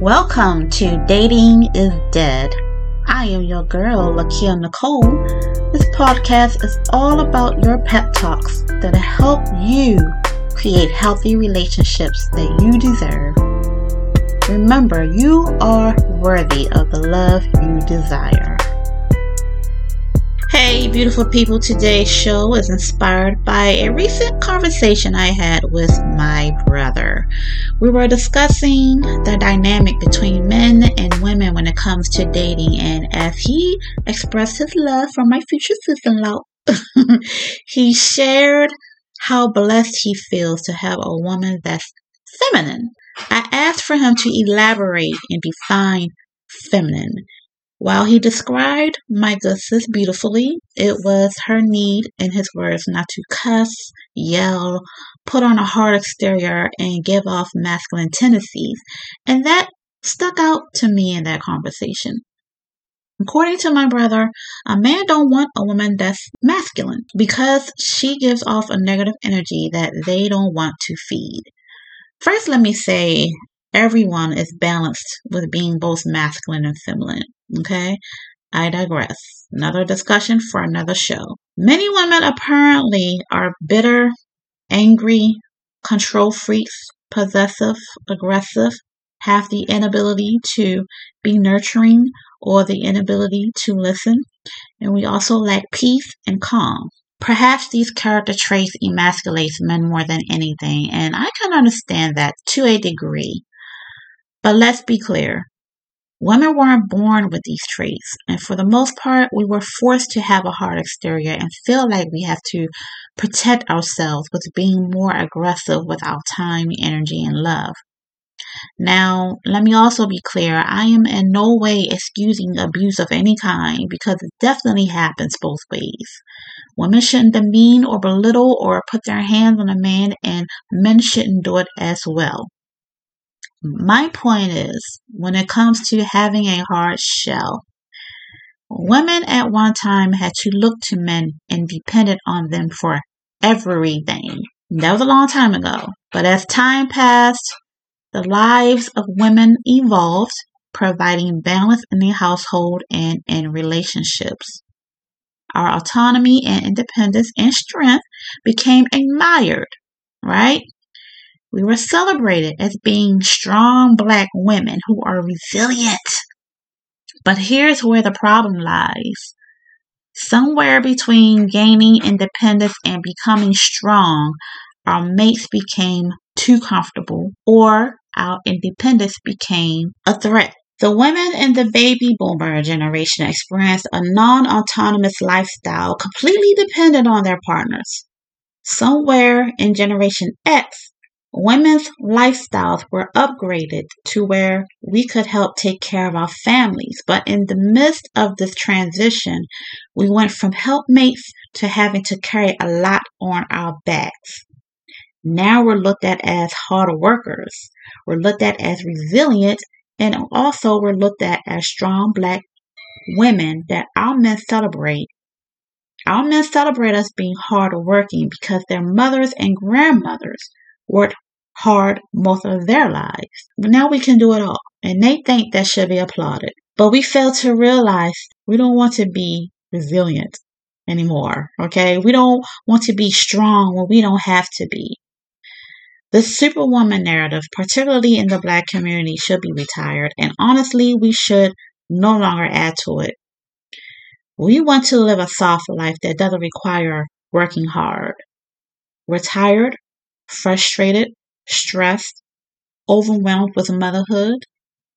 Welcome to Dating is Dead. I am your girl, Lakia Nicole. This podcast is all about your pep talks that help you create healthy relationships that you deserve. Remember, you are worthy of the love you desire. Hey, beautiful people, today's show is inspired by a recent conversation I had with my brother. We were discussing the dynamic between men and women when it comes to dating, and as he expressed his love for my future sister in law, he shared how blessed he feels to have a woman that's feminine. I asked for him to elaborate and define feminine. While he described my good sis beautifully, it was her need, in his words, not to cuss, yell, put on a hard exterior, and give off masculine tendencies. And that stuck out to me in that conversation. According to my brother, a man don't want a woman that's masculine because she gives off a negative energy that they don't want to feed. First, let me say everyone is balanced with being both masculine and feminine. Okay, I digress. Another discussion for another show. Many women apparently are bitter, angry, control freaks, possessive, aggressive, have the inability to be nurturing or the inability to listen, and we also lack peace and calm. Perhaps these character traits emasculates men more than anything, and I can understand that to a degree. But let's be clear. Women weren't born with these traits, and for the most part, we were forced to have a hard exterior and feel like we have to protect ourselves with being more aggressive with our time, energy, and love. Now, let me also be clear I am in no way excusing abuse of any kind because it definitely happens both ways. Women shouldn't demean or belittle or put their hands on a man, and men shouldn't do it as well. My point is, when it comes to having a hard shell, women at one time had to look to men and depended on them for everything. That was a long time ago. But as time passed, the lives of women evolved, providing balance in the household and in relationships. Our autonomy and independence and strength became admired, right? We were celebrated as being strong black women who are resilient. But here's where the problem lies. Somewhere between gaining independence and becoming strong, our mates became too comfortable or our independence became a threat. The women in the baby boomer generation experienced a non autonomous lifestyle completely dependent on their partners. Somewhere in Generation X, women's lifestyles were upgraded to where we could help take care of our families. But in the midst of this transition, we went from helpmates to having to carry a lot on our backs. Now we're looked at as hard workers. We're looked at as resilient and also we're looked at as strong black women that our men celebrate. Our men celebrate us being hard working because their mothers and grandmothers worked hard most of their lives. But now we can do it all. And they think that should be applauded. But we fail to realize we don't want to be resilient anymore. Okay. We don't want to be strong when we don't have to be. The superwoman narrative, particularly in the black community, should be retired. And honestly, we should no longer add to it. We want to live a soft life that doesn't require working hard. We're tired, frustrated, stressed, overwhelmed with motherhood,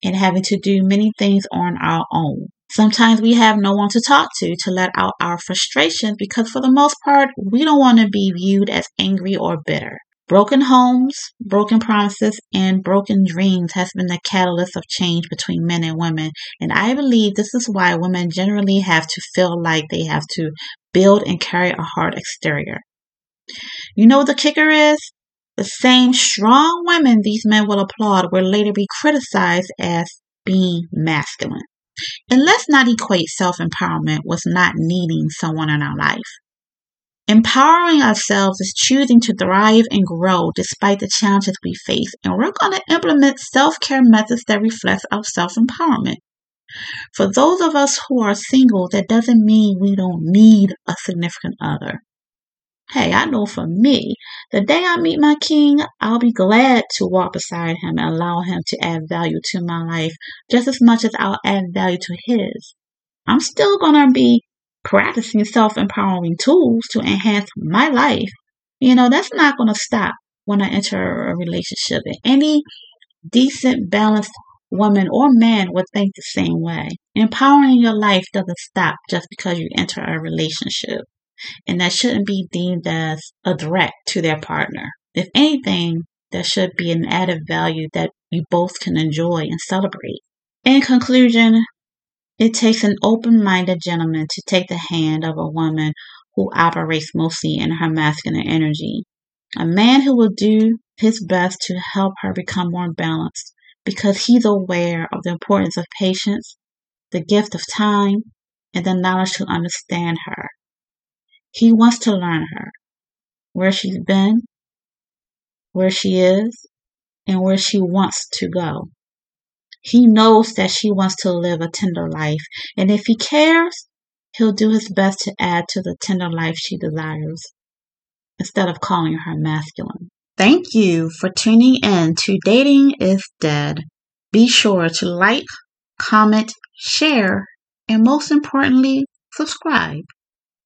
and having to do many things on our own. Sometimes we have no one to talk to to let out our frustrations because, for the most part, we don't want to be viewed as angry or bitter. Broken homes, broken promises, and broken dreams has been the catalyst of change between men and women. And I believe this is why women generally have to feel like they have to build and carry a hard exterior. You know what the kicker is? The same strong women these men will applaud will later be criticized as being masculine. And let's not equate self empowerment with not needing someone in our life. Empowering ourselves is choosing to thrive and grow despite the challenges we face, and we're going to implement self care methods that reflect our self empowerment. For those of us who are single, that doesn't mean we don't need a significant other. Hey, I know for me, the day I meet my king, I'll be glad to walk beside him and allow him to add value to my life just as much as I'll add value to his. I'm still to be practicing self empowering tools to enhance my life, you know, that's not to stop when I enter a relationship. And any decent, balanced woman or man would think the same way. Empowering your life doesn't stop just because you enter a relationship. And that shouldn't be deemed as a threat to their partner. If anything, there should be an added value that you both can enjoy and celebrate. In conclusion, it takes an open minded gentleman to take the hand of a woman who operates mostly in her masculine energy. A man who will do his best to help her become more balanced because he's aware of the importance of patience, the gift of time, and the knowledge to understand her. He wants to learn her, where she's been, where she is, and where she wants to go. He knows that she wants to live a tender life, and if he cares, he'll do his best to add to the tender life she desires instead of calling her masculine. Thank you for tuning in to Dating is Dead. Be sure to like, comment, share, and most importantly, subscribe.